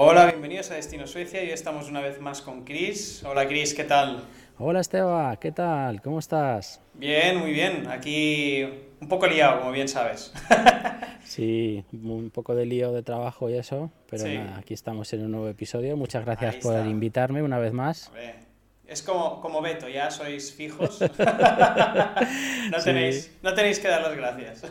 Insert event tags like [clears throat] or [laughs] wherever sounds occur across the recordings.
Hola, bienvenidos a Destino Suecia. Hoy estamos una vez más con Chris. Hola Chris, ¿qué tal? Hola Esteban, ¿qué tal? ¿Cómo estás? Bien, muy bien. Aquí un poco liado, como bien sabes. [laughs] sí, un poco de lío de trabajo y eso, pero nada, aquí estamos en un nuevo episodio. Muchas gracias por invitarme una vez más. Es como, como Beto, ya sois fijos. [laughs] [laughs] no, tenéis, no tenéis que dar las gracias.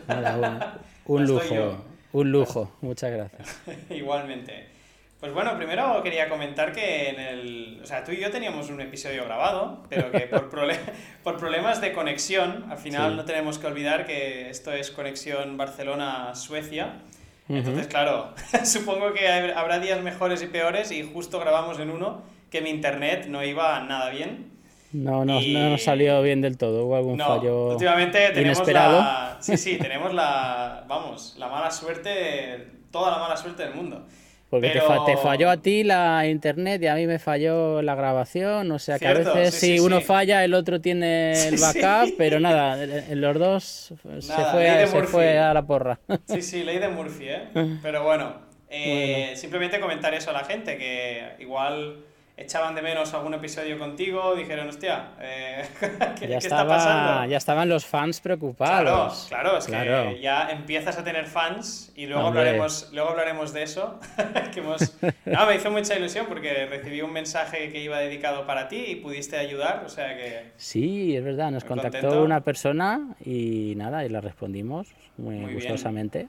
un lujo, un lujo. Muchas gracias. Igualmente. Pues bueno, primero quería comentar que en el... O sea, tú y yo teníamos un episodio grabado, pero que por, [laughs] por problemas de conexión, al final no tenemos que olvidar que esto es conexión Barcelona-Suecia. Entonces, claro, [laughs] supongo que habrá días mejores y peores y justo grabamos en uno que mi internet no iba nada bien. No, no, no nos salió bien del todo, hubo algún fallo últimamente tenemos La, sí, sí, [laughs] tenemos la, vamos, la mala suerte, toda la mala suerte del mundo. Porque te, falló a ti la internet y a mí me falló la grabación, o sea que a veces si uno falla el otro tiene el [laughs] backup, pero nada, los dos se, fue, se fue a la porra. Sí, sí, ley de Murphy, ¿eh? [laughs] Pero bueno, eh, simplemente comentar eso a la gente, que igual echaban de menos algún episodio contigo, dijeron, hostia, eh, [laughs] ¿qué, ya está pasando? Ya estaban los fans preocupados. Claro, claro, es que ya empiezas a tener fans y luego, hablaremos, luego hablaremos de eso. [laughs] que me hizo mucha ilusión porque recibí un mensaje que iba dedicado para ti y pudiste ayudar, o sea que... Sí, es verdad, nos contactó una persona y nada, y la respondimos muy, gustosamente.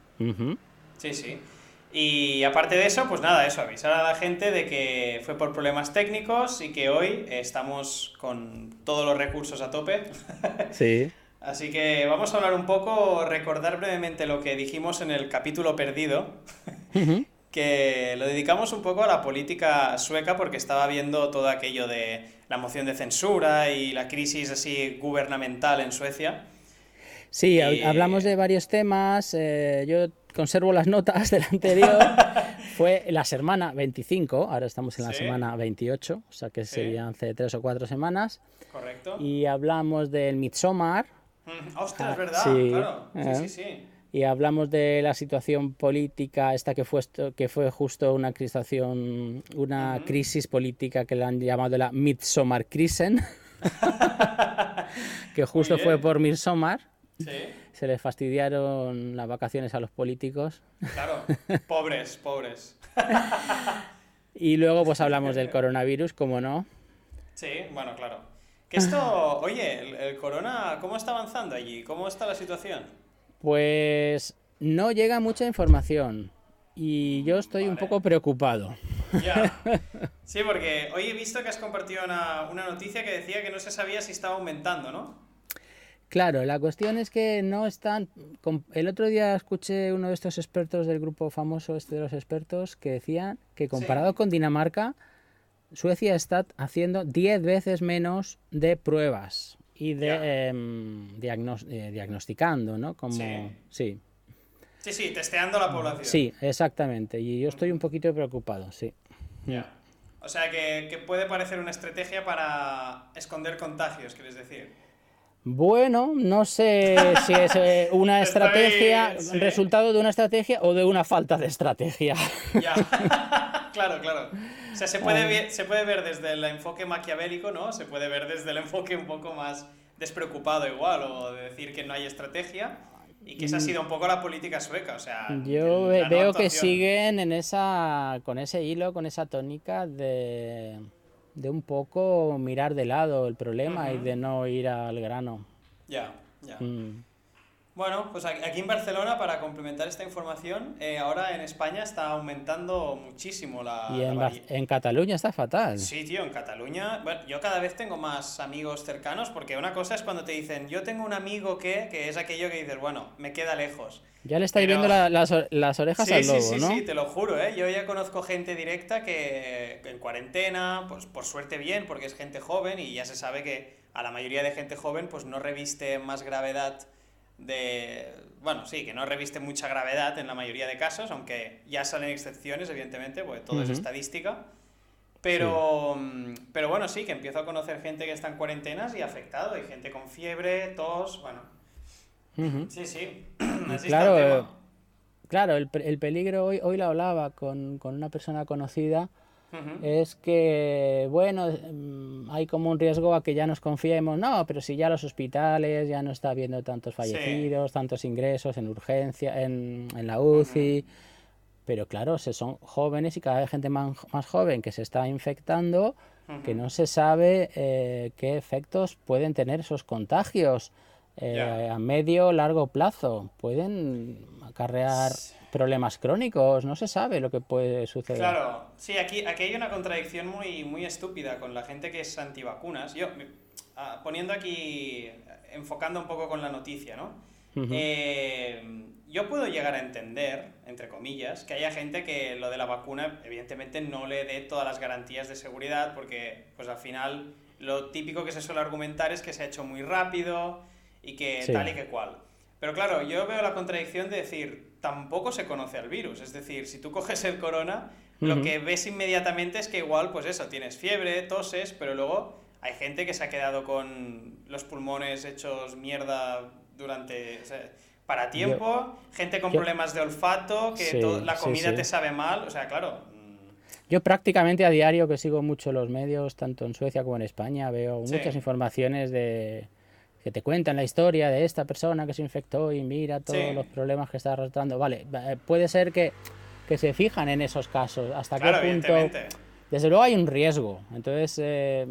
Sí, sí. Y aparte de eso, pues nada, eso, avisar a la gente de que fue por problemas técnicos y que hoy estamos con todos los recursos a tope. [laughs] Sí. Así que vamos a hablar un poco, recordar brevemente lo que dijimos en el capítulo perdido, [laughs] que lo dedicamos un poco a la política sueca porque estaba viendo todo aquello de la moción de censura y la crisis así gubernamental en Suecia. Sí, hablamos de varios temas. Eh, yo conservo las notas del anterior. [laughs] Fue la semana 25, ahora estamos en la semana 28, o sea que serían hace tres o cuatro semanas. Correcto. Y hablamos del Midsommar. Mm, ostras, ah, ¿verdad? Sí, claro. Sí, sí, sí. Y hablamos de la situación política, esta que fue, que fue justo una, una crisis política que le han llamado la Midsommar Krisen, [laughs] [laughs] que justo fue por Midsommar. [laughs] Se les fastidiaron las vacaciones a los políticos. Claro, [laughs] pobres, pobres. [laughs] y luego pues hablamos del coronavirus, como no. Sí, bueno, claro. Que esto, oye, el, corona, ¿cómo está avanzando allí? ¿Cómo está la situación? Pues no llega mucha información y yo estoy un poco preocupado. Ya. Sí, porque hoy he visto que has compartido una, una noticia que decía que no se sabía si estaba aumentando, ¿no? Claro, la cuestión es que no están... El otro día escuché uno de estos expertos del grupo famoso, este de los expertos, que decían que comparado con Dinamarca, Suecia está haciendo 10 veces menos de pruebas y de em, eh, diagnosticando, ¿no? Como, sí. sí. Sí, testeando la población. Sí, exactamente. Y yo estoy un poquito preocupado, sí. Ya. O sea, que, que puede parecer una estrategia para esconder contagios, quieres decir. Bueno, no sé si es eh, una [laughs] estrategia, resultado de una estrategia o de una falta de estrategia. Ya, [laughs] claro, claro. O sea, se puede, ver, se puede ver desde el enfoque maquiavélico, ¿no? Se puede ver desde el enfoque un poco más despreocupado igual, o de decir que no hay estrategia. Y que esa ha sido un poco la política sueca, o sea... Yo veo que siguen en esa, con ese hilo, con esa tónica de de un poco mirar de lado el problema y de no ir al grano. Ya, ya. Mm. Bueno, pues aquí en Barcelona, para complementar esta información, eh, ahora en España está aumentando muchísimo la. Y en, Cataluña está fatal. Sí, tío, en Cataluña. Bueno, yo cada vez tengo más amigos cercanos, porque una cosa es cuando te dicen, yo tengo un amigo que, que es aquello que dices, bueno, me queda lejos. Ya le estáis viendo las, las, orejas al lobo, sí, ¿no? Sí, sí, te lo juro, ¿eh? Yo ya conozco gente directa que en cuarentena, pues por suerte bien, porque es gente joven y ya se sabe que a la mayoría de gente joven pues no reviste más gravedad de... Bueno, sí, que no reviste mucha gravedad en la mayoría de casos, aunque ya salen excepciones, evidentemente, porque todo es estadística. Pero, mm, pero bueno, sí, que empiezo a conocer gente que está en cuarentenas y afectado, y gente con fiebre, tos, bueno. Sí, sí. [clears throat] claro, claro, el, el peligro hoy, hoy lo hablaba con, con una persona conocida es que, bueno, mm, hay como un riesgo a que ya nos confiemos, no, pero si ya los hospitales ya no está habiendo tantos fallecidos, tantos ingresos en urgencia, en, en la UCI, pero claro, se son jóvenes y cada vez gente más, más joven que se está infectando, que no se sabe eh, qué efectos pueden tener esos contagios. Eh, a medio largo plazo pueden acarrear problemas crónicos, no se sabe lo que puede suceder. Claro, sí, aquí, aquí hay una contradicción muy, muy estúpida con la gente que es antivacunas. Yo, ah, poniendo aquí, enfocando un poco con la noticia, ¿no? Eh, yo puedo llegar a entender, entre comillas, que haya gente que lo de la vacuna, evidentemente, no le dé todas las garantías de seguridad, porque, pues al final, lo típico que se suele argumentar es que se ha hecho muy rápido y que tal y que cual. Pero claro, yo veo la contradicción de decir, tampoco se conoce al virus. Es decir, si tú [laughs] coges el corona, lo que ves inmediatamente es que igual, pues eso, tienes fiebre, toses, pero luego hay gente que se ha quedado con los pulmones hechos mierda durante... para tiempo, gente con problemas de olfato, que la comida te sabe mal, o sea, claro. Mm. Yo prácticamente a diario que sigo mucho los medios, tanto en Suecia como en España, veo muchas informaciones de que te cuentan la historia de esta persona que se infectó y mira todos los problemas que está arrastrando. Vale, eh, puede ser que, se fijan en esos casos. ¿Hasta qué punto? Desde luego hay un riesgo. Entonces, eh,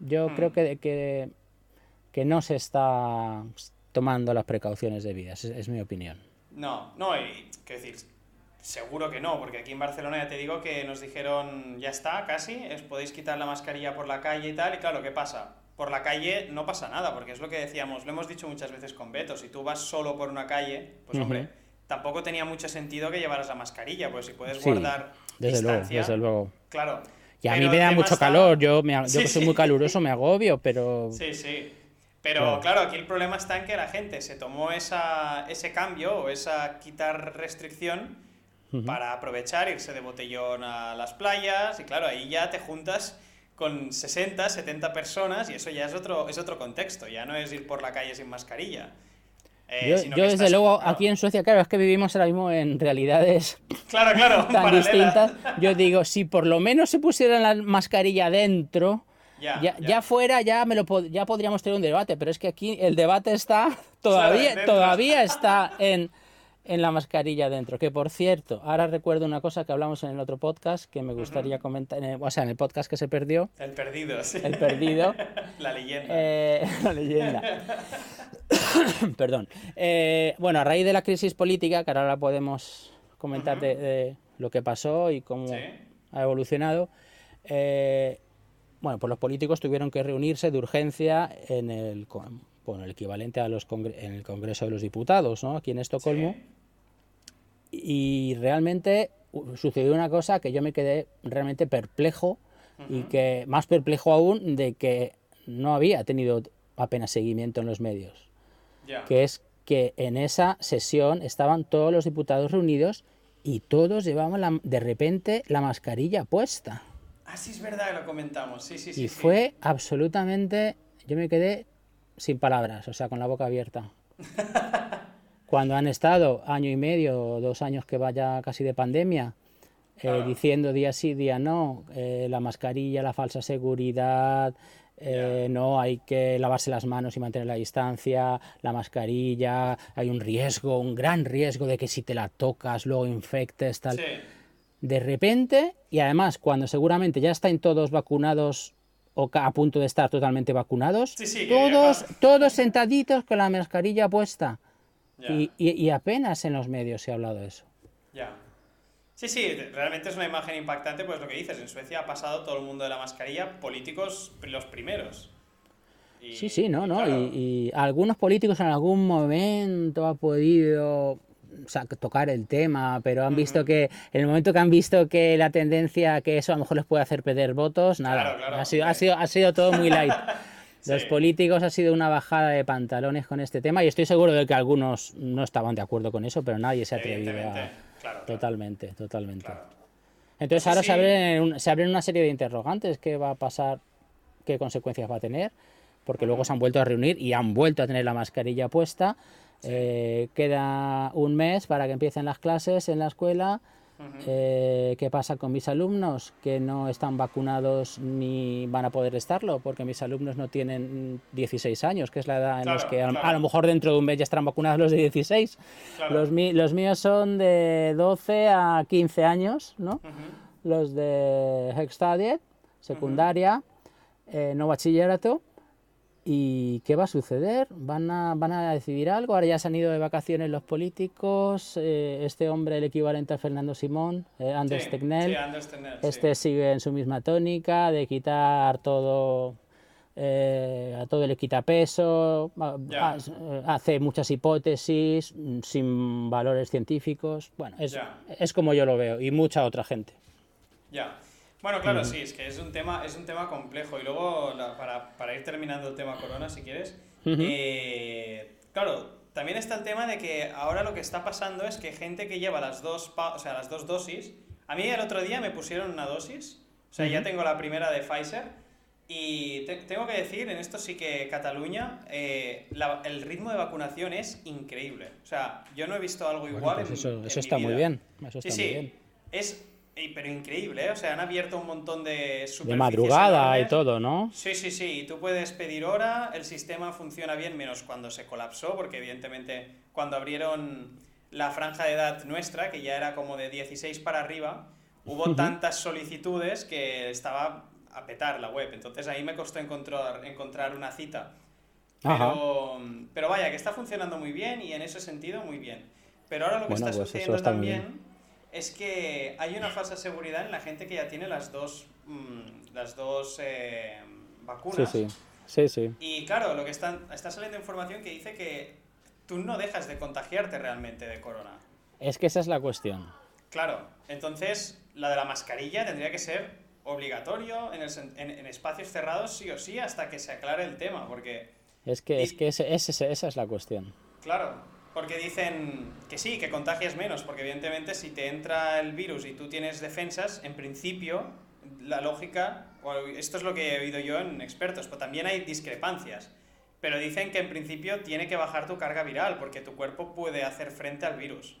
yo hmm. creo que, que, que, no se está tomando las precauciones debidas, es, es mi opinión. No, no, y quiero decir, seguro que no, porque aquí en Barcelona ya te digo que nos dijeron, ya está, casi, es, podéis quitar la mascarilla por la calle y tal, y claro, ¿qué pasa? Por la calle no pasa nada, porque es lo que decíamos, lo hemos dicho muchas veces con Beto, si tú vas solo por una calle, pues hombre, tampoco tenía mucho sentido que llevaras la mascarilla, pues si puedes guardar desde luego, desde luego. Claro. Y a mí me da mucho calor, yo, me, yo que soy muy caluroso me agobio, pero... Sí, sí. Pero claro. aquí el problema está en que la gente se tomó esa, ese cambio o esa quitar restricción para aprovechar, irse de botellón a las playas y claro, ahí ya te juntas con 60, 70 personas y eso ya es otro, es otro contexto, ya no es ir por la calle sin mascarilla. Eh, yo, desde luego aquí en Suecia, claro, es que vivimos ahora mismo en realidades [laughs] claro, claro, tan distintas. Yo [laughs] digo, si por lo menos se pusiera la mascarilla dentro, ya, ya, fuera ya me lo ya podríamos tener un debate, pero es que aquí el debate está todavía, todavía está en en la mascarilla dentro. Que por cierto, ahora recuerdo una cosa que hablamos en el otro podcast que me gustaría comentar, o sea, en el podcast que se perdió. El perdido, sí. El perdido. [laughs] la leyenda. Eh, [laughs] la leyenda. [coughs] Perdón. Eh, bueno, a raíz de la crisis política, que ahora la podemos comentar de, lo que pasó y cómo ha evolucionado. Eh, bueno, pues los políticos tuvieron que reunirse de urgencia en el, bueno, el equivalente a los en el Congreso de los Diputados, ¿no? Aquí en Estocolmo. Y realmente sucedió una cosa que yo me quedé realmente perplejo y que más perplejo aún de que no había tenido apenas seguimiento en los medios. Que es que en esa sesión estaban todos los diputados reunidos y todos llevaban de repente la mascarilla puesta. Ah, sí, es verdad, lo comentamos. Sí, sí, sí. Y fue absolutamente. Yo me quedé sin palabras, o sea, con la boca abierta. [laughs] Cuando han estado año y medio, o dos años que vaya casi de pandemia, eh, diciendo día sí, día no, eh, la mascarilla, la falsa seguridad, eh, no hay que lavarse las manos y mantener la distancia, la mascarilla, hay un riesgo, un gran riesgo de que si te la tocas luego infectes, tal. De repente, y además cuando seguramente ya están todos vacunados o a punto de estar totalmente vacunados, todos, todos sentaditos con la mascarilla puesta. Y, apenas en los medios se ha hablado de eso. Ya. Sí, sí, realmente es una imagen impactante, pues lo que dices, en Suecia ha pasado todo el mundo de la mascarilla, políticos los primeros. sí, sí, no, no, y, algunos políticos en algún momento ha podido tocar el tema, pero han visto que en el momento que han visto que la tendencia que eso a lo mejor les puede hacer perder votos, nada, ha, sido, ha, sido, ha sido todo muy light. [laughs] Los políticos ha sido una bajada de pantalones con este tema y estoy seguro de que algunos no estaban de acuerdo con eso, pero nadie se ha atrevido a... totalmente, totalmente. Entonces ahora se, abren, se abren una serie de interrogantes, ¿qué va a pasar? ¿Qué consecuencias va a tener? Porque luego se han vuelto a reunir y han vuelto a tener la mascarilla puesta. Eh, queda un mes para que empiecen las clases en la escuela. Eh, ¿Qué pasa con mis alumnos que no están vacunados ni van a poder estarlo? Porque mis alumnos no tienen 16 años, que es la edad en la que a, lo mejor dentro de un mes ya estarán vacunados los de 16. Los, los, míos son de 12 a 15 años, ¿no? Los de Hextadiet, secundaria, eh, no bachillerato. ¿Y qué va a suceder? ¿Van a, ¿Van a decidir algo? Ahora ya se han ido de vacaciones los políticos. Eh, este hombre, el equivalente a Fernando Simón, eh, Anders Tegnell, este sigue en su misma tónica de quitar todo, eh, a todo le quita peso, hace muchas hipótesis sin valores científicos. Bueno, es, es como yo lo veo y mucha otra gente. Ya. Bueno, claro, sí, es que es un tema, es un tema complejo. Y luego, para, para, ir terminando el tema corona, si quieres, eh, claro, también está el tema de que ahora lo que está pasando es que gente que lleva las dos, o sea, las dos dosis, a mí el otro día me pusieron una dosis, o sea, ya tengo la primera de Pfizer, y tengo que decir, en esto sí que Cataluña, eh, el ritmo de vacunación es increíble. O sea, yo no he visto algo igual. Pues eso, eso está muy bien. Eso está sí, muy bien. Es pero increíble, ¿eh? O sea, han abierto un montón de De madrugada y todo, ¿no? Sí, sí, sí. Tú puedes pedir hora, el sistema funciona bien, menos cuando se colapsó, porque evidentemente cuando abrieron la franja de edad nuestra, que ya era como de 16 para arriba, hubo tantas solicitudes que estaba a petar la web. Entonces ahí me costó encontrar, encontrar una cita. Pero, pero vaya, que está funcionando muy bien y en ese sentido muy bien. Pero ahora lo que está pues sucediendo también es que hay una falsa seguridad en la gente que ya tiene las dos, mm, las dos eh, vacunas. Sí, sí. sí, Y claro, lo que está, está saliendo información que dice que tú no dejas de contagiarte realmente de corona. Es que esa es la cuestión. Claro, entonces la de la mascarilla tendría que ser obligatorio en, en, espacios cerrados sí o sí hasta que se aclare el tema, porque... Es que, es que ese, ese, esa es la cuestión. Claro, porque dicen que sí, que contagias menos, porque evidentemente si te entra el virus y tú tienes defensas, en principio la lógica, esto es lo que he oído yo en expertos, pero también hay discrepancias, pero dicen que en principio tiene que bajar tu carga viral, porque tu cuerpo puede hacer frente al virus.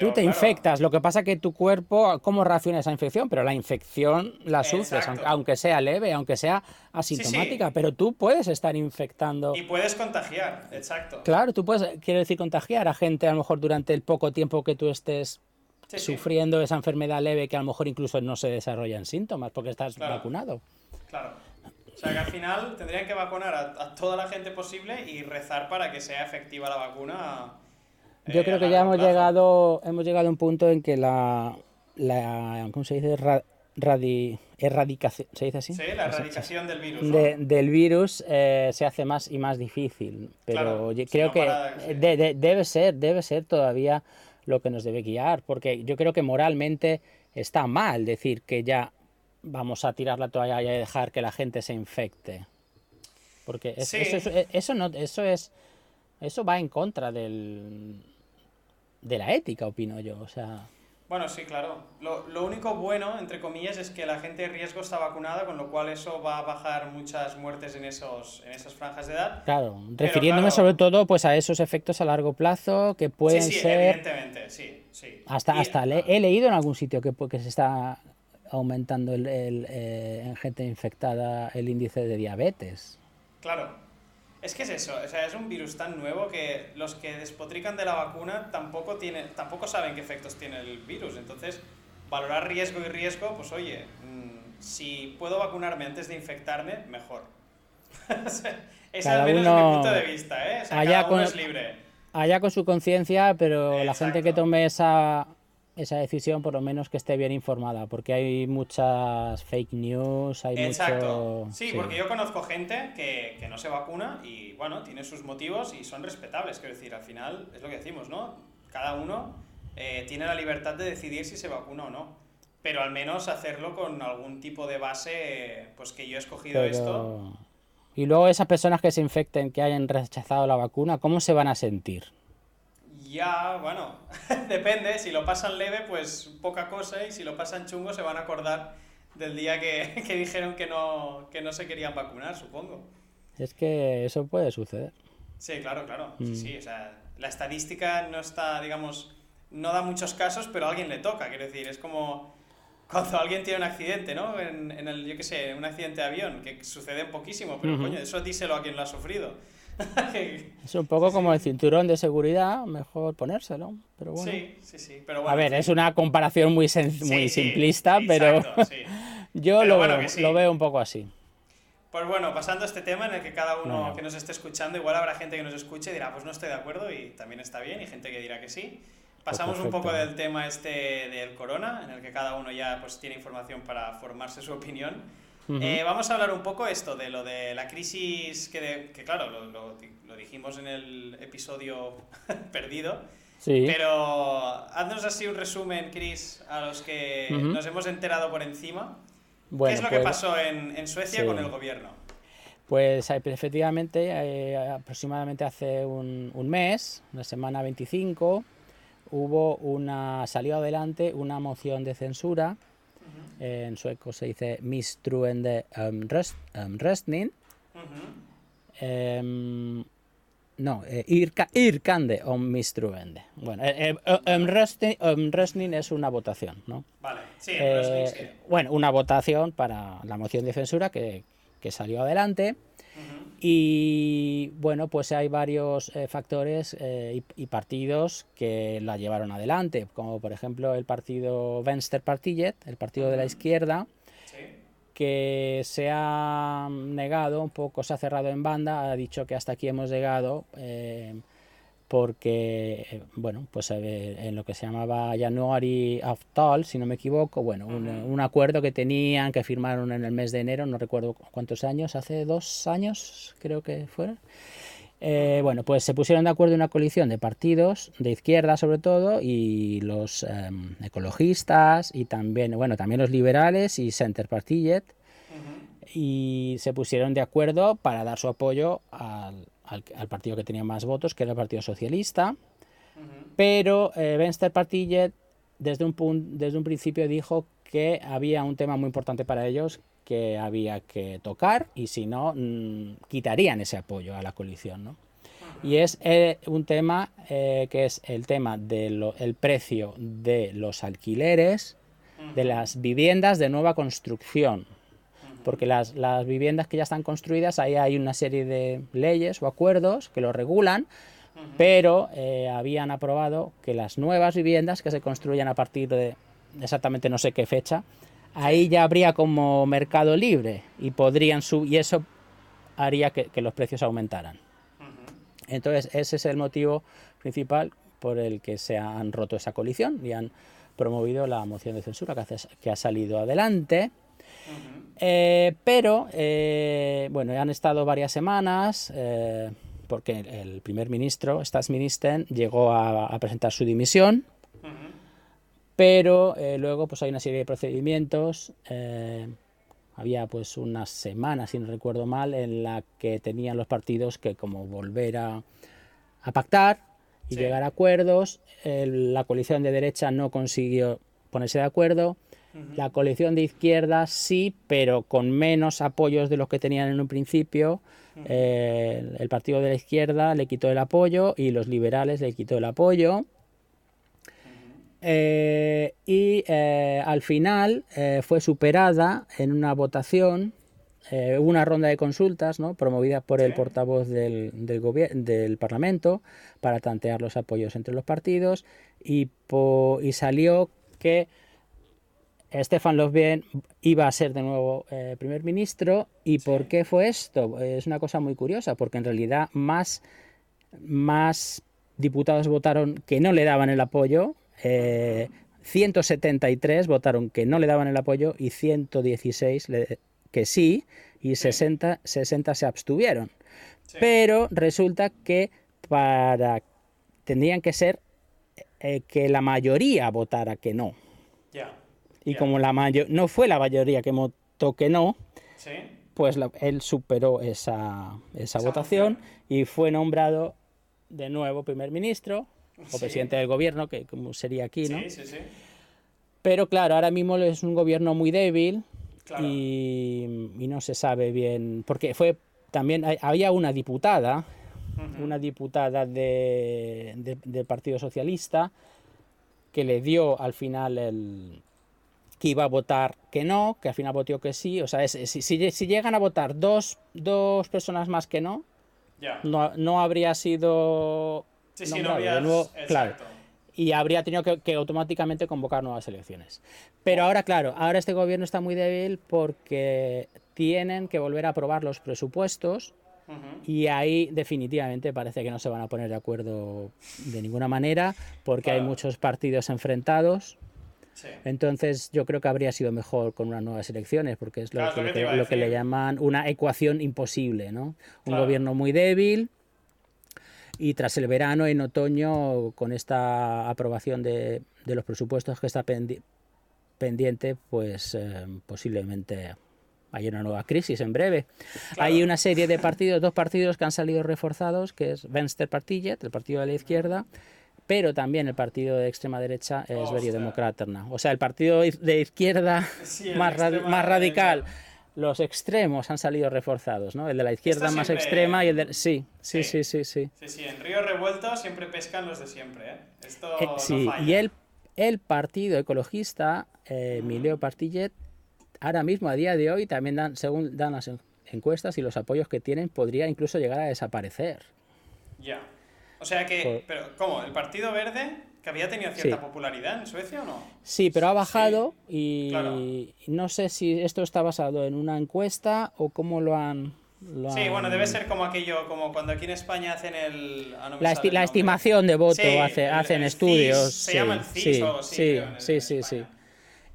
Tú te infectas, lo que pasa que tu cuerpo, ¿cómo reacciona esa infección? Pero la infección la sufres, aunque sea leve, aunque sea asintomática, pero tú puedes estar infectando. Y puedes contagiar, exacto. Claro, tú puedes, quiero decir, contagiar a gente a lo mejor durante el poco tiempo que tú estés sufriendo esa enfermedad leve que a lo mejor incluso no se desarrollan síntomas porque estás vacunado. Claro. O sea que al final tendrían que vacunar a toda la gente posible y rezar para que sea efectiva la vacuna yo creo que ya hemos llegado, hemos llegado a un punto en que la, la ¿cómo se dice? erradicación, ¿se dice así? Sí, la erradicación del virus. del virus eh, se hace más y más difícil, pero creo que debe ser, debe ser todavía lo que nos debe guiar, porque yo creo que moralmente está mal decir que ya vamos a tirar la toalla y a dejar que la gente se infecte, porque eso, eso, no, eso es, eso va en contra del de la ética, opino yo. O sea. Bueno, sí, claro. Lo, lo, único bueno, entre comillas, es que la gente de riesgo está vacunada, con lo cual eso va a bajar muchas muertes en, esos, en esas franjas de edad. Claro, refiriéndome sobre todo pues a esos efectos a largo plazo que pueden sí, sí, ser... evidentemente, sí, sí. Hasta, hasta he leído en algún sitio que, que se está aumentando el, el eh, en gente infectada el índice de diabetes. Claro, es que es eso, o sea, es un virus tan nuevo que los que despotrican de la vacuna tampoco, tiene, tampoco saben qué efectos tiene el virus. Entonces, valorar riesgo y riesgo, pues oye, mm, si puedo vacunarme antes de infectarme, mejor. [laughs] Ese es al menos mi punto de vista, ¿eh? O sea, allá cada uno es libre. Allá con su conciencia, pero la gente que tome esa esa decisión por lo menos que esté bien informada, porque hay muchas fake news, hay Exacto. Sí, porque yo conozco gente que, que, no se vacuna y bueno, tiene sus motivos y son respetables, quiero decir, al final es lo que decimos, ¿no? Cada uno eh, tiene la libertad de decidir si se vacuna o no, pero al menos hacerlo con algún tipo de base, pues que yo he escogido esto. Y luego esas personas que se infecten, que hayan rechazado la vacuna, ¿cómo se van a sentir? Ya, bueno, [laughs] depende. Si lo pasan leve, pues poca cosa. Y si lo pasan chungo, se van a acordar del día que, [laughs] dijeron que no, que no se querían vacunar, supongo. Es que eso puede suceder. Sí, claro, claro. Sí, sí, o sea, la estadística no está, digamos, no da muchos casos, pero a alguien le toca, quiero decir, es como cuando alguien tiene un accidente, ¿no? En, en el, yo qué sé, un accidente de avión, que sucede poquísimo, pero coño, eso díselo a quien lo ha sufrido. [laughs] es un poco como el cinturón de seguridad, mejor ponérselo, pero bueno. Sí, sí, sí, pero bueno, A ver, es una comparación muy, muy simplista, pero [laughs] yo lo, veo, lo veo un poco así. Pues bueno, pasando a este tema en el que cada uno que nos esté escuchando, igual habrá gente que nos escuche y dirá, pues no estoy de acuerdo y también está bien, y gente que dirá que sí. Pasamos un poco del tema este del corona, en el que cada uno ya pues tiene información para formarse su opinión. Eh, vamos a hablar un poco esto de lo de la crisis, que, que claro, lo, lo, dijimos en el episodio [laughs] perdido, sí. pero haznos así un resumen, Chris, a los que nos hemos enterado por encima. ¿Qué es lo que pues, pasó en, en Suecia con el gobierno? Pues eh, efectivamente, eh, aproximadamente hace un, un, mes, la semana 25, hubo una, salió adelante una moción de censura, en sueco se dice Mistruende um, röstning, em, no, eh, irkande om mistruende. Bueno, eh, eh es una votación, ¿no? Vale, sí, eh, Bueno, una votación para la moción de censura que, que salió adelante. Y bueno, pues hay varios eh, factores eh, y, partidos que la llevaron adelante, como por ejemplo el partido Venstrepartiet, el partido de la izquierda, que se ha negado un poco, se ha cerrado en banda, ha dicho que hasta aquí hemos llegado. Eh, porque, eh, bueno, pues en lo que se llamaba January Aftal, si no me equivoco, bueno, un, acuerdo que tenían, que firmaron en el mes de enero, no recuerdo cuántos años, hace dos años creo que fueron. Eh, bueno, pues se pusieron de acuerdo una coalición de partidos, de izquierda sobre todo, y los em, ecologistas, y también, bueno, también los liberales y Center Partiet, y se pusieron de acuerdo para dar su apoyo al, al, partido que tenía más votos, que era el Partido Socialista. Pero eh, Venstrepartiet desde un, desde un principio dijo que había un tema muy importante para ellos que había que tocar y si no, mm, quitarían ese apoyo a la coalición. ¿no? Y es eh, un tema eh, que es el tema del el precio de los alquileres de las viviendas de nueva construcción porque las, viviendas que ya están construidas, ahí hay una serie de leyes o acuerdos que lo regulan, pero eh, habían aprobado que las nuevas viviendas que se construyan a partir de exactamente no sé qué fecha, ahí ya habría como mercado libre y podrían subir, y eso haría que, los precios aumentaran. Entonces, ese es el motivo principal por el que se han roto esa coalición y han promovido la moción de censura que, que ha salido adelante. Eh, pero, eh, bueno, han estado varias semanas eh, porque el primer ministro, Statsminister, llegó a, presentar su dimisión, pero luego pues hay una serie de procedimientos. había pues unas semanas, si no recuerdo mal, en la que tenían los partidos que como volver a, pactar y llegar a acuerdos. la coalición de derecha no consiguió ponerse de acuerdo la coalición de izquierdas sí, pero con menos apoyos de los que tenían en un principio. Eh, el partido de la izquierda le quitó el apoyo y los liberales le quitó el apoyo. Eh, y eh, al final fue superada en una votación, una ronda de consultas ¿no? promovida por el portavoz del, del, del, Parlamento para tantear los apoyos entre los partidos y, y salió que Stefan Löfven iba a ser de nuevo eh, primer ministro. ¿Y por qué fue esto? Es una cosa muy curiosa, porque en realidad más, más diputados votaron que no le daban el apoyo. 173 eh, votaron que no le daban el apoyo y 116 que sí, y 60, 60 se abstuvieron. Pero resulta que para tendrían que ser eh, que la mayoría votara que no. Y como la mayor, no fue la mayoría que votó que no, pues él superó esa, esa, votación y fue nombrado de nuevo primer ministro o presidente del gobierno, que como sería aquí, ¿no? Sí, sí, Pero claro, ahora mismo es un gobierno muy débil y, y, no se sabe bien, porque fue también, había una diputada una diputada de, de- del Partido Socialista, que le dio al final el que iba a votar que no, que al final votó que sí. O sea, es- si, si- si llegan a votar dos, dos personas más que no, Ya. no, no habría sido Sí, sí, no nombrado de nuevo. Claro y habría tenido que, que automáticamente convocar nuevas elecciones. Pero ahora, claro, ahora este gobierno está muy débil porque tienen que volver a aprobar los presupuestos Ujú. y ahí definitivamente parece que no se van a poner de acuerdo de ninguna manera porque hay muchos partidos enfrentados. Sí. Entonces yo creo que habría sido mejor con unas nuevas elecciones porque es lo, Claro, que, lo que que- le llaman una ecuación imposible, ¿no? Un Claro. gobierno muy débil y tras el verano, en otoño, con esta aprobación de, de los presupuestos que está pendi- pendiente, pues eh, posiblemente haya una nueva crisis en breve. Hay una serie de partidos, dos partidos que han salido reforzados, que es Venstrepartiet, el partido de la izquierda, pero también el partido de extrema derecha es Ostras. Veriodemokraterna. O sea, el partido de izquierda Sí, más, extrema más radical. derecha. Los extremos han salido reforzados, ¿no? El de la izquierda Esto más siempre- extrema y el de... Sí, sí, Sí. sí, sí, sí. Sí, en Río Revuelto siempre pescan los de siempre, ¿eh? Esto Eh, no sí, falla. y el, el partido ecologista, eh, Emilio Partillet, ahora mismo, a día de hoy, también dan, según dan las en- encuestas y los apoyos que tienen, podría incluso llegar a desaparecer. Ya. O sea que, pero ¿cómo? ¿El Partido Verde, que había tenido cierta Sí. popularidad en Suecia o no? Sí, pero ha bajado y claro. no sé si esto está basado en una encuesta o cómo lo han... lo Sí, bueno, debe ser como aquello, como cuando aquí en España hacen el... ah, no La, sale esti- el la nombre. estimación de voto Sí, hace- el- hacen el estudios. CIS, se llama el CIS sí, o algo así, sí, creo, en- sí, en sí, sí.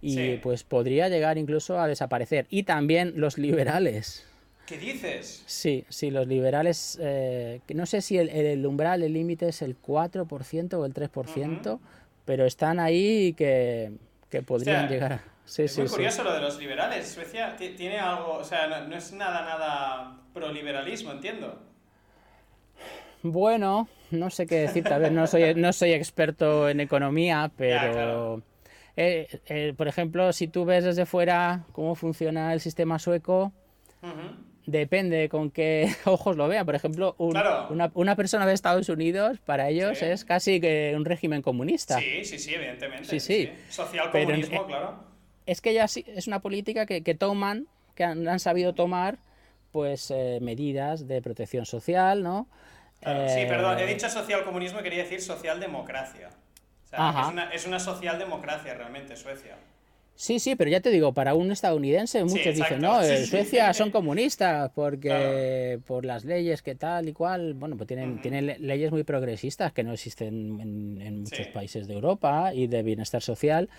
Y pues podría llegar incluso a desaparecer. Y también los liberales. ¿Qué dices? Sí, sí, los liberales, eh, no sé si el, el umbral, el límite es el 4% o el 3%, pero están ahí que, que podrían llegar. Sí, es sí, muy sí. curioso lo de los liberales. Suecia ti- tiene algo, o sea, no, no es nada, nada pro-liberalismo, entiendo. Bueno, no sé qué decirte, a ver, no soy, no soy experto en economía, pero... claro. eh, eh, por ejemplo, si tú ves desde fuera cómo funciona el sistema sueco. Depende con qué [laughs] ojos lo vea. Por ejemplo, un- Claro. una, una persona de Estados Unidos, para ellos Sí. es casi que un régimen comunista. Sí, sí, sí, evidentemente. Sí, sí. Social Pero en- comunismo, claro. Es que ya sí, es una política que, que toman, que han, han sabido tomar, pues eh, medidas de protección social, ¿no? Claro, sí, Eh, perdón, he dicho social comunismo y quería decir socialdemocracia. O sea, es una, es una socialdemocracia realmente, Suecia. Sí, sí, pero ya te digo, para un estadounidense muchos exacto, dicen, no, sí, en sí. Suecia son comunistas porque por las leyes que tal y cual, bueno, pues tienen, tienen le- leyes muy progresistas que no existen en, en muchos Sí. países de Europa y de bienestar social,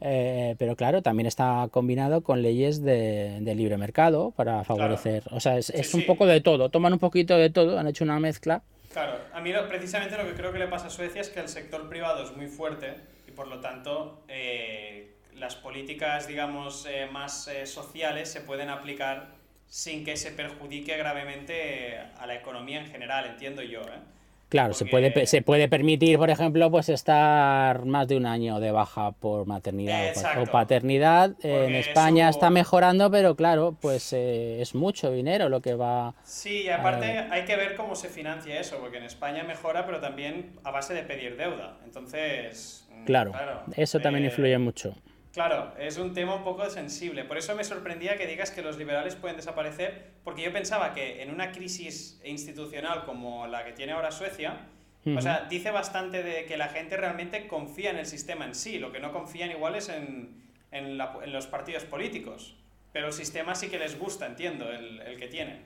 eh, pero claro, también está combinado con leyes de, de libre mercado para favorecer, o sea, es, es Sí, un sí. poco de todo, toman un poquito de todo, han hecho una mezcla. Claro, a mí lo- precisamente lo que creo que le pasa a Suecia es que el sector privado es muy fuerte y por lo tanto eh, las políticas, digamos, eh, más eh, sociales se pueden aplicar sin que se perjudique gravemente a la economía en general, entiendo yo. ¿eh? Claro, se, puede, se puede permitir, por ejemplo, pues estar más de un año de baja por maternidad o paternidad. Eh, en España eso- está mejorando, pero claro, pues eh, es mucho dinero lo que va... Sí, y aparte hay que ver cómo se financia eso, porque en España mejora, pero también a base de pedir deuda. Entonces, mm, Claro, eso también eh, influye mucho. Claro, es un tema un poco sensible. Por eso me sorprendía que digas que los liberales pueden desaparecer, porque yo pensaba que en una crisis institucional como la que tiene ahora Suecia, o sea, dice bastante de que la gente realmente confía en el sistema en sí, lo que no confían igual es en, en, la- en los partidos políticos. Pero el sistema sí que les gusta, entiendo, el, el que tienen.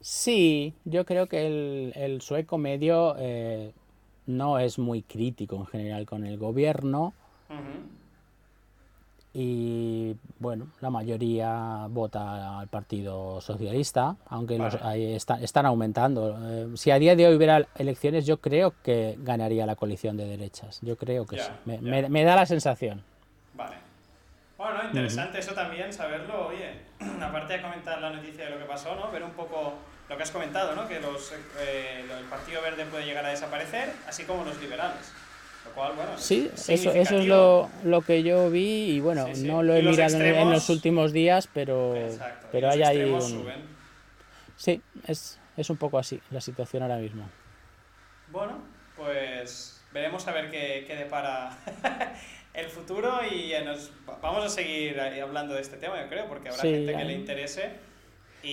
Sí, yo creo que el, el sueco medio eh, no es muy crítico en general con el gobierno. Y bueno, la mayoría vota al Partido Socialista, aunque los- Vale. ahí está- están aumentando. Eh, si a día de hoy hubiera elecciones, yo creo que ganaría la coalición de derechas. Yo creo que Ya, sí. Me, me- me da la sensación. Vale. Bueno, interesante eso también, saberlo, oye, [clears throat] aparte de comentar la noticia de lo que pasó, ¿no? Ver un poco lo que has comentado, ¿no? Que los, eh, el Partido Verde puede llegar a desaparecer, así como los liberales. Lo cual, bueno, es Sí, eso, eso es lo, lo que yo vi y bueno, Sí, sí. no lo he mirado en- los últimos días, pero, Exacto. pero hay ahí extremos un... suben. Sí, es, es un poco así la situación ahora mismo. Bueno, pues veremos a ver qué, qué depara [laughs] el futuro y nos, vamos a seguir hablando de este tema, yo creo, porque habrá gente que le interese.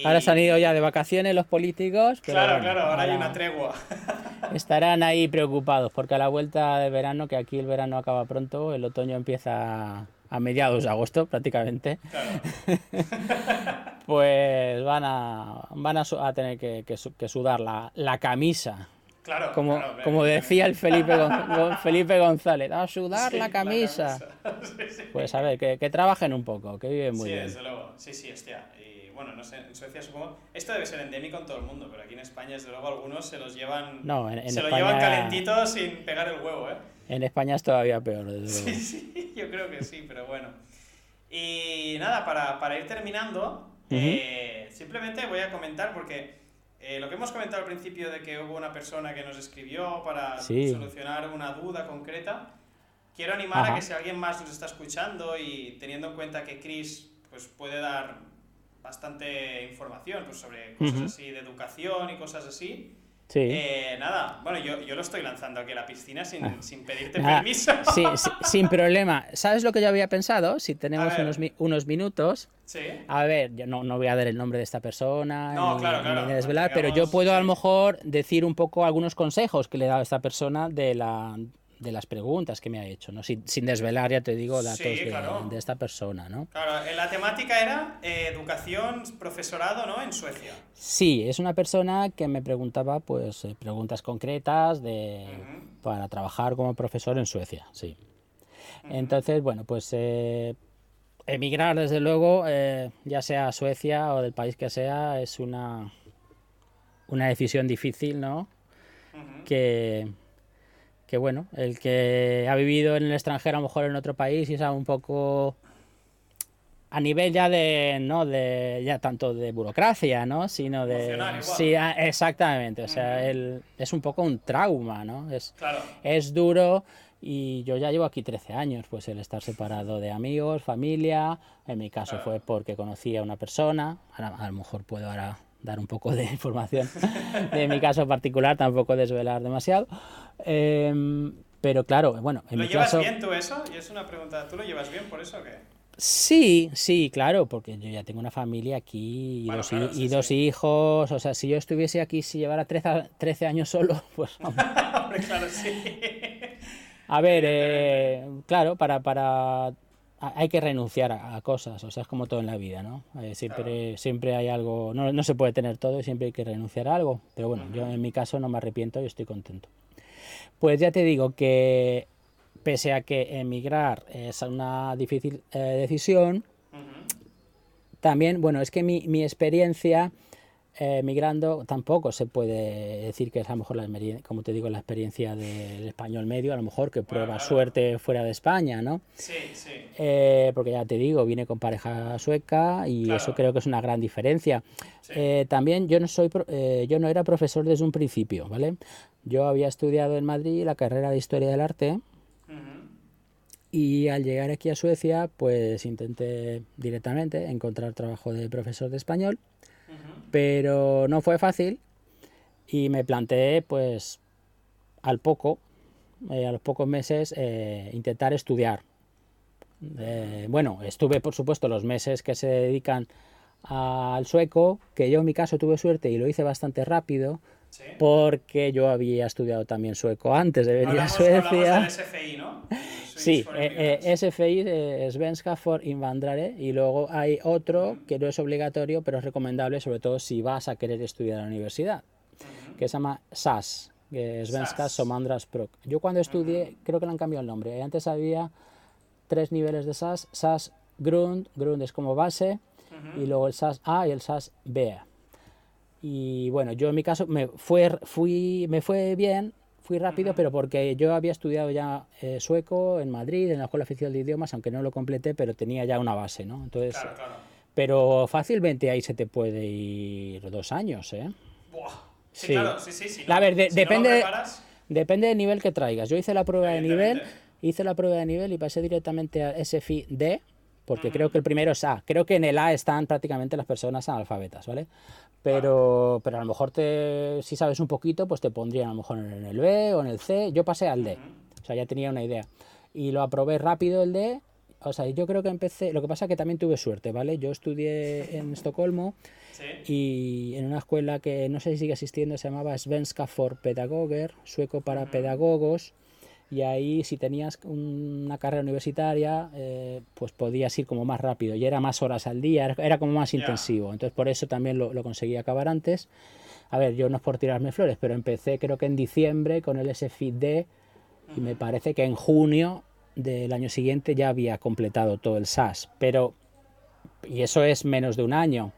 Ahora se han ido ya de vacaciones los políticos. claro, claro, ahora, hay una tregua. [laughs] estarán ahí preocupados porque a la vuelta de verano, que aquí el verano acaba pronto, el otoño empieza a mediados de agosto prácticamente. [laughs] pues van a, van a, tener que, que, sudar la, la camisa Claro, como, como decía el Felipe, [laughs] Felipe González, a sudar la camisa. Pues a ver, que, que, trabajen un poco, que viven muy sí, bien. Desde luego. Sí, sí, hostia. Y bueno, no sé, en Suecia supongo. Esto debe ser endémico en todo el mundo, pero aquí en España, desde luego, algunos se los llevan. No, en, se lo llevan calentitos sin pegar el huevo, ¿eh? En España es todavía peor, desde luego. Sí, sí, [laughs] yo creo que sí, pero bueno. Y nada, para, para ir terminando, eh, simplemente voy a comentar porque eh, lo que hemos comentado al principio de que hubo una persona que nos escribió para solucionar una duda concreta, quiero animar a que si alguien más nos está escuchando y teniendo en cuenta que Chris pues, puede dar bastante información pues, sobre cosas así de educación y cosas así, Sí. Eh, nada, bueno, yo, yo, lo estoy lanzando aquí a la piscina sin, ah. sin pedirte permiso. [laughs] Sí, sin problema. ¿Sabes lo que yo había pensado? Si tenemos unos, unos, minutos. Sí. A ver, yo no, no, voy a dar el nombre de esta persona no, claro, claro, desvelar, pero yo puedo a lo mejor decir un poco algunos consejos que le he dado a esta persona de la de las preguntas que me ha hecho, ¿no? Sin, sin desvelar, ya te digo, datos de, esta persona, ¿no? Claro, la temática era eh, educación, profesorado, ¿no? En Suecia. Sí, es una persona que me preguntaba, pues, eh, preguntas concretas de, para trabajar como profesor en Suecia, sí. Entonces, bueno, pues eh, emigrar, desde luego, ya sea a Suecia o del país que sea, es una, una decisión difícil, ¿no? Que que bueno, el que ha vivido en el extranjero, a lo mejor en otro país, y sabe un poco a nivel ya de, no de, ya tanto de burocracia, ¿no? Sino de... Sí, ah, exactamente, o sea, es un poco un trauma, ¿no? Es, es duro y yo ya llevo aquí 13 años, pues el estar separado de amigos, familia, en mi caso fue porque conocí a una persona, a lo mejor puedo ahora dar un poco de [laughs] información de mi caso particular, tampoco desvelar demasiado. Em, pero claro, bueno, en ¿Lo mi llevas caso... bien tú eso? Y es una pregunta, ¿tú lo llevas bien por eso o qué? Sí, sí, claro, porque yo ya tengo una familia aquí y, dos, y dos hijos. O sea, si yo estuviese aquí, si llevara 13, 13 años solo, [laughs] pues. [laughs] Hombre, claro, sí. A ver, eh, claro, para, para hay que renunciar a, cosas, o sea, es como todo en la vida, ¿no? Eh, siempre, siempre hay algo, no, no, se puede tener todo y siempre hay que renunciar a algo, pero bueno, yo en mi caso no me arrepiento y estoy contento. Pues ya te digo que pese a que emigrar es una difícil eh, decisión, también, bueno, es que mi, mi experiencia eh, migrando tampoco se puede decir que es a lo mejor la como te digo la experiencia del español medio a lo mejor que prueba suerte fuera de España no sí sí. Eh, porque ya te digo vine con pareja sueca y eso creo que es una gran diferencia. Eh, también yo no soy yo no era profesor desde un principio vale yo había estudiado en Madrid la carrera de historia del arte y al llegar aquí a Suecia pues intenté directamente encontrar trabajo de profesor de español pero no fue fácil y me planteé, pues, al poco, eh, a los pocos meses, eh, intentar estudiar. Eh, bueno, estuve, por supuesto, los meses que se dedican al sueco, que yo en mi caso tuve suerte y lo hice bastante rápido, porque yo había estudiado también sueco antes de venir a Suecia. SFI, ¿no? Sí, eh, eh, SFI, eh, Svenska for Invandrare, y luego hay otro que no es obligatorio, pero es recomendable, sobre todo si vas a querer estudiar en la universidad, que se llama SAS, que Svenska Somandras Pro. Yo cuando estudié, creo que le han cambiado el nombre. Antes había tres niveles de SAS, SAS Grund, Grund es como base, y luego el SAS A y el SAS B. Y bueno, yo en mi caso me fue, fui, me fue bien, fui rápido, pero porque yo había estudiado ya eh, sueco en Madrid, en la Escuela Oficial de Idiomas, aunque no lo completé, pero tenía ya una base, ¿no? Entonces, pero fácilmente ahí se te puede ir dos años, ¿eh? Buah. Sí, claro, sí, sí, sí. a ver, depende, depende del nivel que traigas. Yo hice la prueba de nivel, hice la prueba de nivel y pasé directamente a SFI D, porque creo que el primero es A. Creo que en el A están prácticamente las personas analfabetas, ¿vale? Pero, pero a lo mejor te, si sabes un poquito, pues te pondrían a lo mejor en el B o en el C. Yo pasé al D, o sea, ya tenía una idea. Y lo aprobé rápido el D. O sea, yo creo que empecé, lo que pasa es que también tuve suerte, ¿vale? Yo estudié en Estocolmo y en una escuela que no sé si sigue existiendo, se llamaba Svenska for Pedagoger, sueco para pedagogos y ahí si tenías una carrera universitaria eh, pues podías ir como más rápido y era más horas al día, era, como más intensivo, entonces por eso también lo, conseguí acabar antes. A ver, yo no es por tirarme flores, pero empecé creo que en diciembre con el SFID y me parece que en junio del año siguiente ya había completado todo el SAS, pero y eso es menos de un año.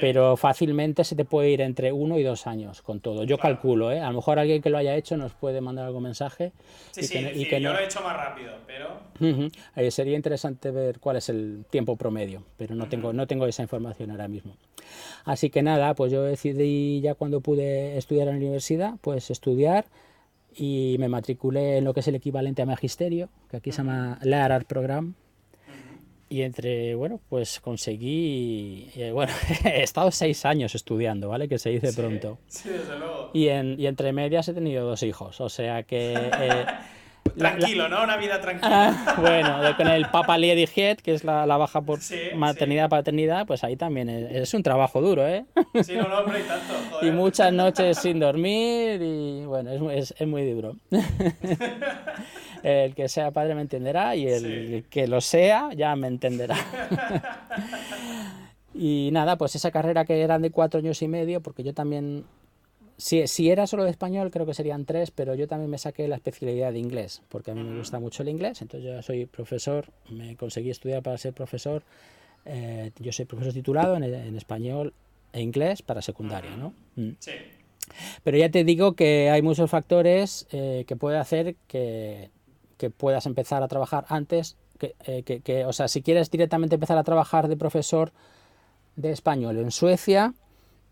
Pero fácilmente se te puede ir entre uno y dos años con todo. Yo calculo, ¿eh? A lo mejor alguien que lo haya hecho nos puede mandar algún mensaje. Sí, y sí, que, y que yo lo he hecho más rápido, pero... sería interesante ver cuál es el tiempo promedio, pero no, tengo, no tengo esa información ahora mismo. Así que nada, pues yo decidí ya cuando pude estudiar en la universidad, pues estudiar y me matriculé en lo que es el equivalente a magisterio, que aquí se llama LARAR Program, y entre, bueno, pues conseguí, eh, bueno, [laughs] he estado seis años estudiando, ¿vale? Que se dice pronto. Sí, desde luego. Y, en, y entre medias he tenido dos hijos, o sea que... Eh, [laughs] Tranquilo, ¿no? Una vida tranquila. Ah, [laughs] bueno, con el Papa Dijet, que es la, la baja por maternidad, paternidad, pues ahí también es, un trabajo duro, ¿eh? Sí, no, no, hombre, y tanto. Y muchas noches sin dormir y bueno, es, es, es muy duro. El que sea padre me entenderá y el, que lo sea ya me entenderá. [laughs] y nada, pues esa carrera que eran de cuatro años y medio, porque yo también, si, si era solo de español creo que serían tres, pero yo también me saqué la especialidad de inglés, porque a mí me gusta mucho el inglés, entonces yo soy profesor, me conseguí estudiar para ser profesor, eh, yo soy profesor titulado en, en, español e inglés para secundaria, ¿no? Mm. Sí. Pero ya te digo que hay muchos factores eh, que puede hacer que que puedas empezar a trabajar antes, eh, que, que, o sea, si quieres directamente empezar a trabajar de profesor de español en Suecia,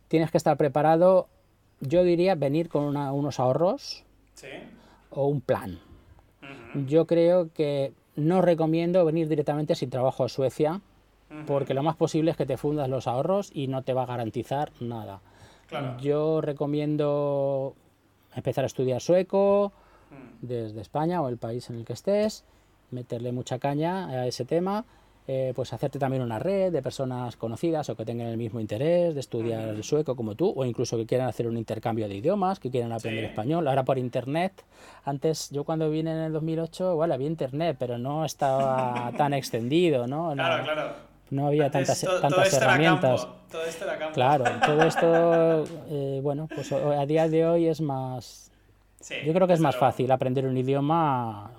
tienes que estar preparado, yo diría, venir con unos ahorros o un plan. Yo creo que no recomiendo venir directamente sin trabajo a Suecia, porque lo más posible es que te fundas los ahorros y no te va a garantizar nada. Yo recomiendo empezar a estudiar sueco, desde España o el país en el que estés, meterle mucha caña a ese tema, eh, pues hacerte también una red de personas conocidas o que tengan el mismo interés de estudiar el sueco como tú, o incluso que quieran hacer un intercambio de idiomas, que quieran aprender español. Ahora por internet, antes yo cuando vine en el 2008, bueno, había internet, pero no estaba [laughs] tan extendido, ¿no? Claro, claro. No había tantas, tantas herramientas. Todo esto era campo. Claro, todo esto, [laughs] eh, bueno, pues a día de hoy es más, yo creo que es más fácil aprender un idioma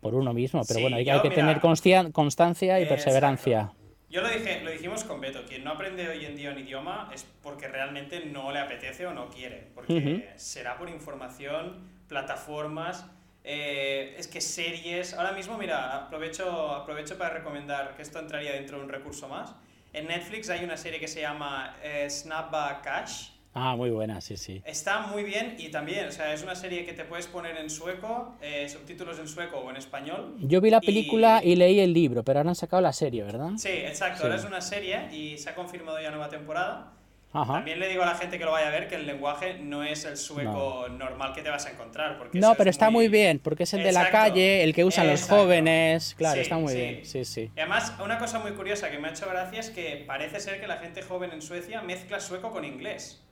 por uno mismo, pero bueno, hay, que tener constancia y perseverancia. Yo lo dije, lo dijimos con Beto, quien no aprende hoy en día un idioma es porque realmente no le apetece o no quiere, porque será por información, plataformas, eh, es que series. Ahora mismo, mira, aprovecho, aprovecho para recomendar que esto entraría dentro de un recurso más. En Netflix hay una serie que se llama eh, Snapback Cash, Ah, muy buena, sí, sí. Está muy bien y también, o sea, es una serie que te puedes poner en sueco, eh, subtítulos en sueco o en español. Yo vi la película y... leí el libro, pero ahora han sacado la serie, ¿verdad? Sí, exacto, ahora es una serie y se ha confirmado ya nueva temporada. Ajá. También le digo a la gente que lo vaya a ver que el lenguaje no es el sueco normal que te vas a encontrar. Porque no, pero está muy... bien, porque es el de la calle, el que usan los jóvenes. Claro, está muy bien. Sí, sí. Y además, una cosa muy curiosa que me ha hecho gracia es que parece ser que la gente joven en Suecia mezcla sueco con inglés.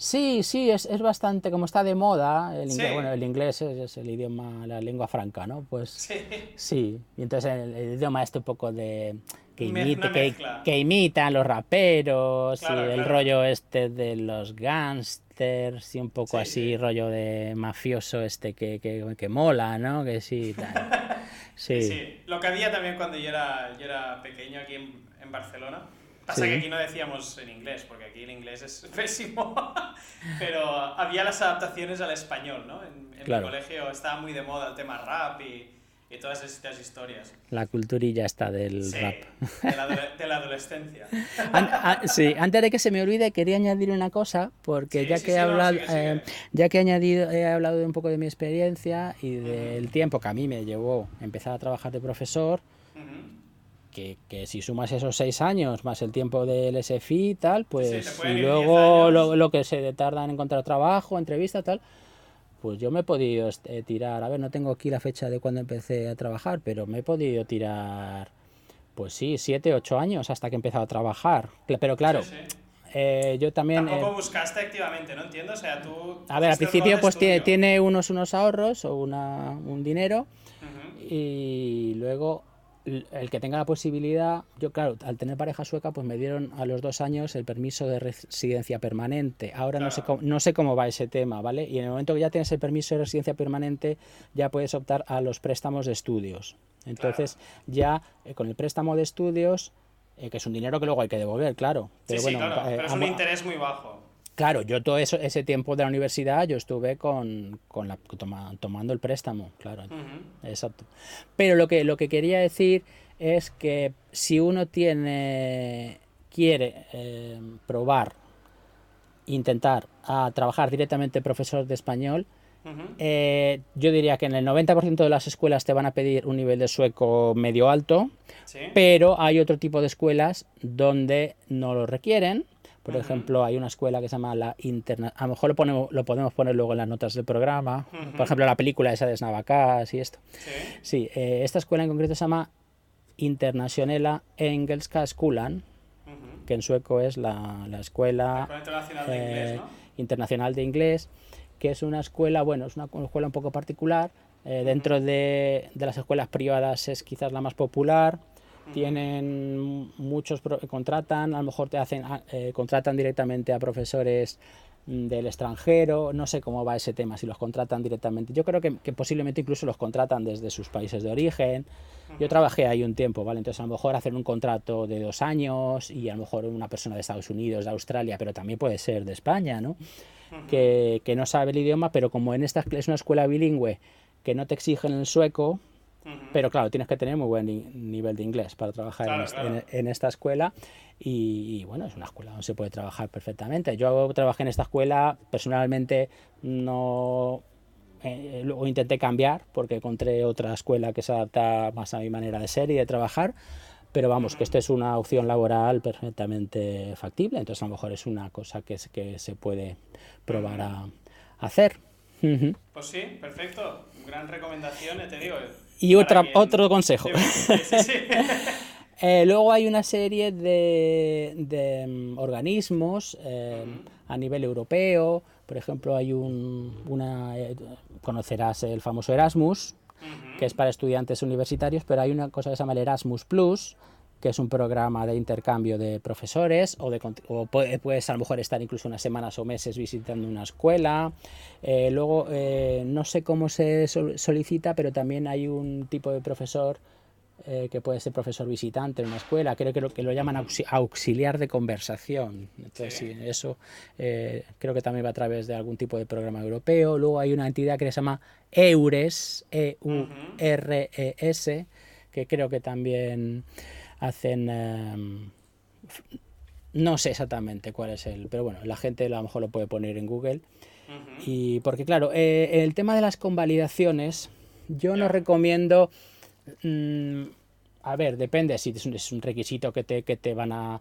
Sí, sí, es, es bastante, como está de moda, el inglés, bueno, el inglés es, el idioma, la lengua franca, ¿no? Pues sí. sí. y entonces el, idioma este un poco de... Que, imita, que, imitan los raperos, y el rollo este de los gángsters, y un poco así, rollo de mafioso este que, que, que mola, ¿no? Que sí, tal. [laughs] Sí. sí. Lo que había también cuando yo era, yo era pequeño aquí en, en Barcelona, Pasa que aquí no decíamos en inglés, porque aquí el inglés es [laughs] pésimo, pero había las adaptaciones al español, ¿no? En, en mi colegio estaba muy de moda el tema rap y, y todas estas historias. La culturilla está del rap. De la, de la adolescencia. [laughs] sí, antes de que se me olvide, quería añadir una cosa, porque ya, que he hablado, eh, ya que he, añadido, he hablado de un poco de mi experiencia y del tiempo que a mí me llevó empezar a trabajar de profesor, que, que, si sumas esos seis años más el tiempo del SFI y tal, pues Sí, y luego 10 lo, lo que se tarda en encontrar trabajo, entrevista, tal, pues yo me he podido este, tirar, a ver, no tengo aquí la fecha de cuando empecé a trabajar, pero me he podido tirar, pues sí, siete, ocho años hasta que he empezado a trabajar. Pero claro, Sí, sí. eh, yo también... eh, Tampoco buscaste activamente, ¿no? Entiendo, o sea, tú... a ver, al principio pues tiene, tiene unos, unos ahorros o una, un dinero y luego el que tenga la posibilidad, yo claro, al tener pareja sueca, pues me dieron a los dos años el permiso de residencia permanente. Ahora no, sé cómo, no sé cómo va ese tema, ¿vale? Y en el momento que ya tienes el permiso de residencia permanente, ya puedes optar a los préstamos de estudios. Entonces, ya eh, con el préstamo de estudios, eh, que es un dinero que luego hay que devolver, claro. Sí, Pero sí, bueno, claro, eh, pero es un interés muy bajo. Claro, yo todo eso, ese tiempo de la universidad yo estuve con, con la, toma- tomando el préstamo, claro. Exacto. Pero lo que, lo que quería decir es que si uno tiene quiere eh, probar, intentar a trabajar directamente profesor de español, eh, yo diría que en el 90% de las escuelas te van a pedir un nivel de sueco medio alto, Sí. pero hay otro tipo de escuelas donde no lo requieren. Por Ujú. ejemplo, hay una escuela que se llama la Interna... A lo mejor lo, ponemos, lo podemos poner luego en las notas del programa. Ujú. Por ejemplo, la película esa de Snavacas y esto. Sí. Sí, eh, esta escuela en concreto se llama Internationella Engelska Skolan, Ujú. que en sueco es la, la escuela Escuela Internacional de eh, Inglés, ¿no? internacional de inglés, que es una escuela, bueno, es una, una escuela un poco particular. eh, dentro de, de las escuelas privadas es quizás la más popular. Tienen muchos, contratan, a lo mejor te hacen, ah, eh, contratan directamente a profesores mm, del extranjero, no sé cómo va ese tema, si los contratan directamente. Yo creo que, que posiblemente incluso los contratan desde sus países de origen. Yo trabajé ahí un tiempo, ¿vale? Entonces a lo mejor hacen un contrato de dos años y a lo mejor una persona de Estados Unidos, de Australia, pero también puede ser de España, ¿no? que, que no sabe el idioma, pero como en esta es una escuela bilingüe que no te exigen el sueco, Ujú. pero claro, tienes que tener muy buen ni- nivel de inglés para trabajar en, Claro, est- claro. en- en esta escuela. Y, y, bueno, es una escuela donde se puede trabajar perfectamente. Yo trabajé en esta escuela, personalmente no. eh, luego intenté cambiar porque encontré otra escuela que se adapta más a mi manera de ser y de trabajar. Pero vamos, que esto es una opción laboral perfectamente factible, entonces a lo mejor es una cosa que, se- que se puede probar a, a hacer. Ujú. Pues sí, perfecto. Gran recomendación, te digo. Y otra, quien- otro consejo. Sí, sí, sí. [laughs] Eh, luego hay una serie de, de, mm, organismos eh, a nivel europeo. Por ejemplo, hay un, una, eh, conocerás el famoso Erasmus, que es para estudiantes universitarios, pero hay una cosa que se llama el Erasmus Plus, que es un programa de intercambio de profesores, o, de, o pu- puedes a lo mejor estar incluso unas semanas o meses visitando una escuela. Eh, luego, eh, no sé cómo se sol- solicita, pero también hay un tipo de profesor eh, que puede ser profesor visitante en una escuela, creo que lo, que lo llaman auxi- auxiliar de conversación. Entonces, Sí. sí, eso eh, creo que también va a través de algún tipo de programa europeo. Luego hay una entidad que se llama EURES, E-U-R-E-S, que creo que también hacen... f- no sé exactamente cuál es el, pero bueno, la gente a lo mejor lo puede poner en Google. Y porque claro, eh, el tema de las convalidaciones, yo no recomiendo, mm, a ver, depende si es un, es un requisito que te, que te van a...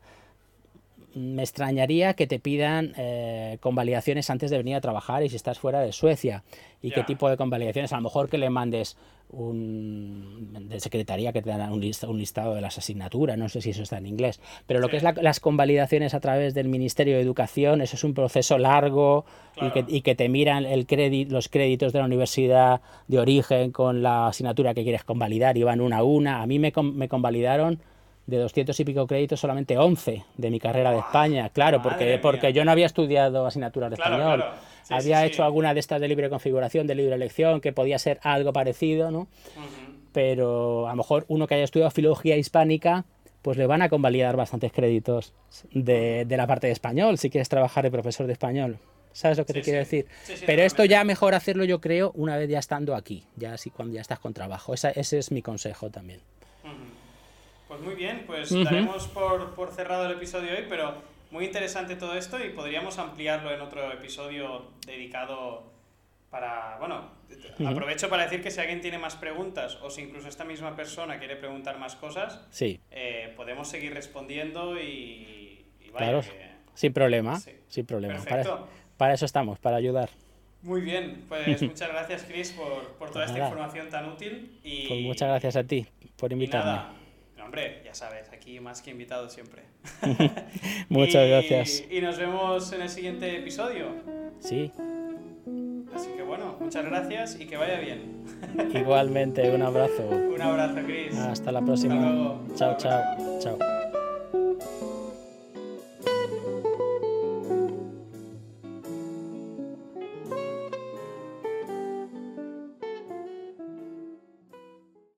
Me extrañaría que te pidan eh, convalidaciones antes de venir a trabajar y si estás fuera de Suecia. ¿Y qué tipo de convalidaciones? A lo mejor que le mandes un de secretaría que te dan un, lista- un listado de las asignaturas, no sé si eso está en inglés, pero lo Sí. que es la- las convalidaciones a través del Ministerio de Educación, eso es un proceso largo y, que, Claro. y que te miran el crédito, los créditos de la universidad de origen con la asignatura que quieres convalidar y van una a una. A mí me, me convalidaron de 200 y pico créditos solamente 11 de mi carrera de España, claro, porque, porque yo no había estudiado asignaturas de Claro, español. claro. Sí, había sí, hecho sí. alguna de estas de libre configuración, de libre elección, que podía ser algo parecido, ¿no? Pero a lo mejor uno que haya estudiado filología hispánica, pues le van a convalidar bastantes créditos de, de la parte de español, si quieres trabajar de profesor de español. ¿Sabes lo que Sí, te quiero sí. decir? Sí, pero esto ya mejor hacerlo, yo creo, una vez ya estando aquí, ya así cuando ya estás con trabajo. Esa- ese es mi consejo también. Pues muy bien, pues Ujú. daremos por, por cerrado el episodio hoy, pero muy interesante todo esto y podríamos ampliarlo en otro episodio dedicado para, bueno, aprovecho para decir que si alguien tiene más preguntas o si incluso esta misma persona quiere preguntar más cosas, Sí, eh, podemos seguir respondiendo y, y vaya claro, que- sin problema, Sí. sin problema. Perfecto. Para, para eso estamos, para ayudar. Muy bien, pues muchas gracias Chris por, por toda esta Nada. información tan útil y Pues muchas gracias a ti por invitarme. No, hombre, ya sabes, aquí más que invitado siempre. [laughs] Muchas gracias. Y nos vemos en el siguiente episodio. Sí. Así que bueno, muchas gracias y que vaya bien. [laughs] Igualmente, un abrazo. un abrazo, Chris. Hasta la próxima. Hasta luego. Chao, chao, chao.